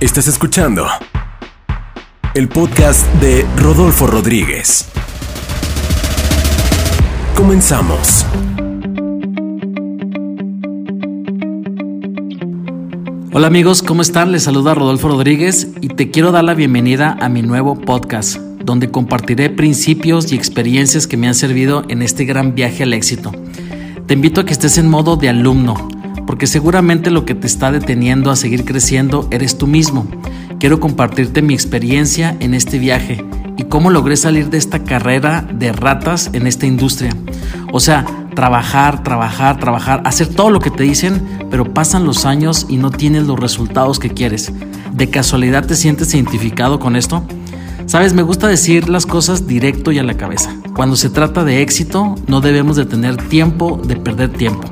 Estás escuchando el podcast de Rodolfo Rodríguez. Comenzamos. Hola amigos, ¿cómo están? Les saluda Rodolfo Rodríguez y te quiero dar la bienvenida a mi nuevo podcast, donde compartiré principios y experiencias que me han servido en este gran viaje al éxito. Te invito a que estés en modo de alumno, porque seguramente lo que te está deteniendo a seguir creciendo eres tú mismo. Quiero compartirte mi experiencia en este viaje y cómo logré salir de esta carrera de ratas en esta industria. O sea, trabajar, trabajar, trabajar, hacer todo lo que te dicen, pero pasan los años y no tienes los resultados que quieres. ¿De casualidad te sientes identificado con esto? Sabes, me gusta decir las cosas directo y a la cabeza. Cuando se trata de éxito, no debemos de tener tiempo de perder tiempo.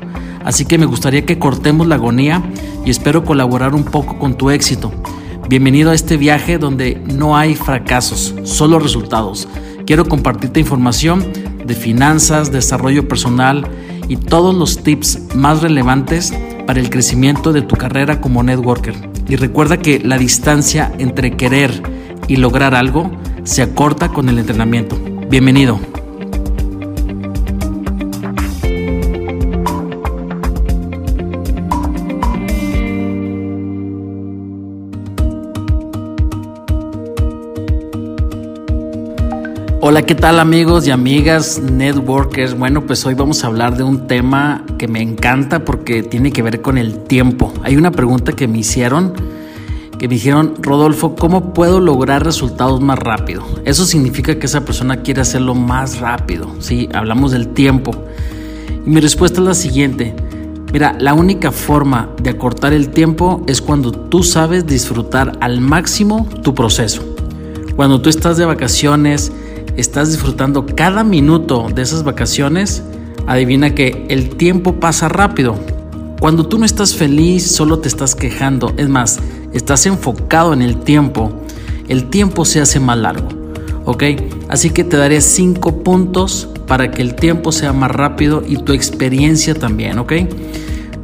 Así que me gustaría que cortemos la agonía y espero colaborar un poco con tu éxito. Bienvenido a este viaje donde no hay fracasos, solo resultados. Quiero compartirte información de finanzas, desarrollo personal y todos los tips más relevantes para el crecimiento de tu carrera como networker. Y recuerda que la distancia entre querer y lograr algo se acorta con el entrenamiento. Bienvenido. Hola, ¿qué tal amigos y amigas networkers? Bueno, pues hoy vamos a hablar de un tema que me encanta porque tiene que ver con el tiempo. Hay una pregunta que me hicieron, que me dijeron, Rodolfo, ¿cómo puedo lograr resultados más rápido? Eso significa que esa persona quiere hacerlo más rápido, ¿sí? Hablamos del tiempo. Y mi respuesta es la siguiente. Mira, la única forma de acortar el tiempo es cuando tú sabes disfrutar al máximo tu proceso. Cuando tú estás de vacaciones, estás disfrutando cada minuto de esas vacaciones, adivina que el tiempo pasa rápido. Cuando tú no estás feliz, solo te estás quejando. Es más, estás enfocado en el tiempo, el tiempo se hace más largo. ¿Ok? Así que te daré cinco puntos para que el tiempo sea más rápido y tu experiencia también. ¿Ok?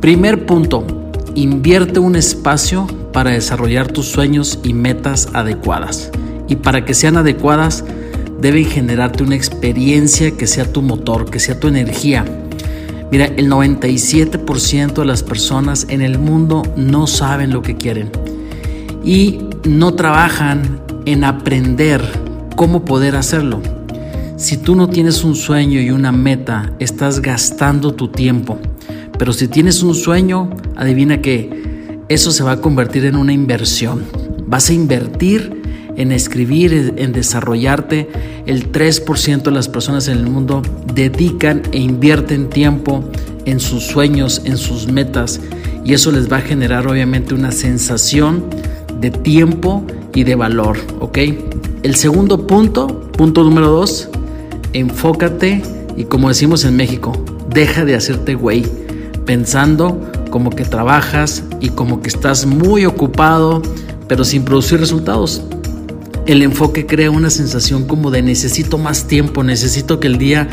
Primer punto, invierte un espacio para desarrollar tus sueños y metas adecuadas. Y para que sean adecuadas, deben generarte una experiencia que sea tu motor, que sea tu energía. Mira, el 97% de las personas en el mundo no saben lo que quieren y no trabajan en aprender cómo poder hacerlo. Si tú no tienes un sueño y una meta, estás gastando tu tiempo. Pero si tienes un sueño, adivina que eso se va a convertir en una inversión. Vas a invertir en escribir, en desarrollarte. El 3% de las personas en el mundo dedican e invierten tiempo en sus sueños, en sus metas. Y eso les va a generar obviamente una sensación de tiempo y de valor. ¿Ok? El segundo punto, punto número dos, enfócate y como decimos en México, deja de hacerte güey, pensando como que trabajas y como que estás muy ocupado, pero sin producir resultados. El enfoque crea una sensación como de necesito más tiempo, necesito que el día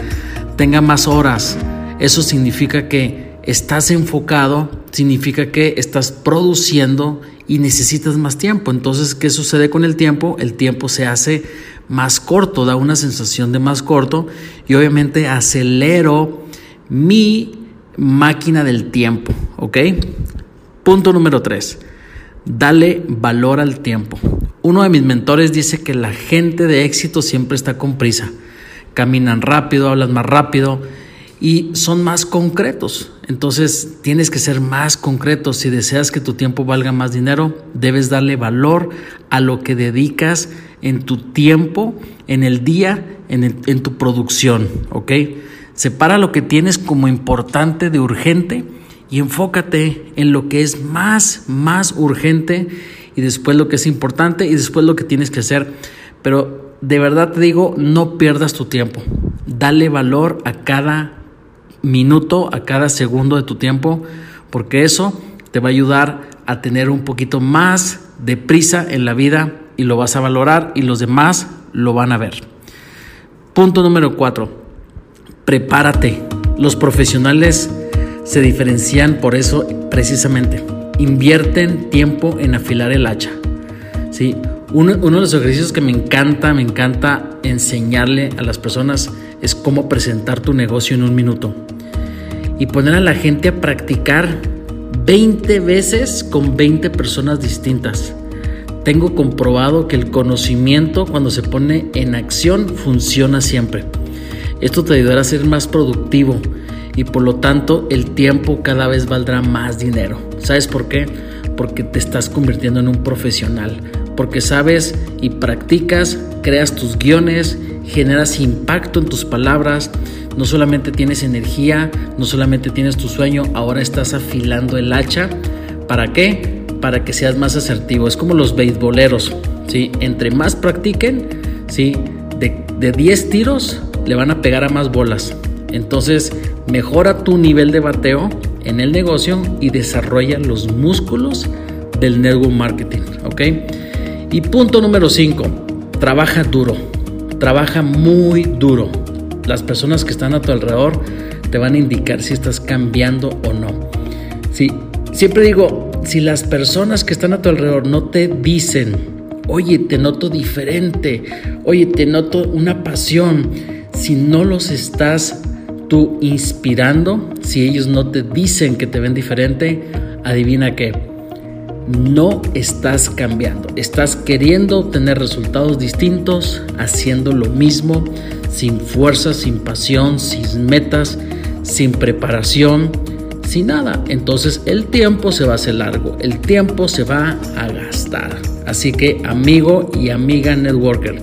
tenga más horas. Eso significa que estás enfocado, significa que estás produciendo y necesitas más tiempo. Entonces, ¿qué sucede con el tiempo? El tiempo se hace más corto, da una sensación de más corto y obviamente acelero mi máquina del tiempo, ¿ok? Punto número tres, dale valor al tiempo. Uno de mis mentores dice que la gente de éxito siempre está con prisa. Caminan rápido, hablan más rápido y son más concretos. Entonces tienes que ser más concreto. Si deseas que tu tiempo valga más dinero, debes darle valor a lo que dedicas en tu tiempo, en el día, en, en tu producción. ¿Ok? Separa lo que tienes como importante de urgente y enfócate en lo que es más, más urgente y después lo que es importante y después lo que tienes que hacer. Pero de verdad te digo, no pierdas tu tiempo. Dale valor a cada minuto, a cada segundo de tu tiempo, porque eso te va a ayudar a tener un poquito más de prisa en la vida y lo vas a valorar y los demás lo van a ver. Punto número cuatro, prepárate. Los profesionales se diferencian por eso precisamente invierten tiempo en afilar el hacha. Sí, uno, de los ejercicios que me encanta, me encanta enseñarle a las personas es cómo presentar tu negocio en un minuto. Y poner a la gente a practicar 20 veces con 20 personas distintas. Tengo comprobado que el conocimiento cuando se pone en acción funciona siempre. Esto te ayudará a ser más productivo y por lo tanto el tiempo cada vez valdrá más dinero. ¿Sabes por qué? Porque te estás convirtiendo en un profesional, porque sabes y practicas, creas tus guiones, generas impacto en tus palabras, no solamente tienes energía, no solamente tienes tu sueño, ahora estás afilando el hacha. ¿Para qué? Para que seas más asertivo. Es como los beisboleros, ¿sí? Entre más practiquen, ¿sí? De, de 10 tiros le van a pegar a más bolas. Entonces, mejora tu nivel de bateo en el negocio y desarrolla los músculos del network marketing, ¿ok? Y punto número 5, trabaja duro, trabaja muy duro. Las personas que están a tu alrededor te van a indicar si estás cambiando o no. Sí, siempre digo, si las personas que están a tu alrededor no te dicen, oye, te noto diferente, oye, te noto una pasión, si no los estás tú inspirando, si ellos no te dicen que te ven diferente, adivina qué, no estás cambiando, estás queriendo tener resultados distintos, haciendo lo mismo, sin fuerza, sin pasión, sin metas, sin preparación, sin nada. Entonces el tiempo se va a hacer largo, el tiempo se va a gastar. Así que amigo y amiga networker,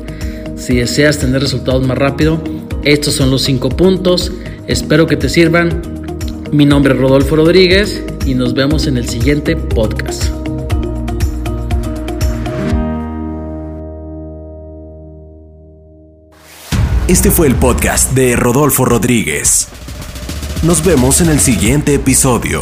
si deseas tener resultados más rápido, estos son los cinco puntos Espero que te sirvan. Mi nombre es Rodolfo Rodríguez y nos vemos en el siguiente podcast. Este fue el podcast de Rodolfo Rodríguez. Nos vemos en el siguiente episodio.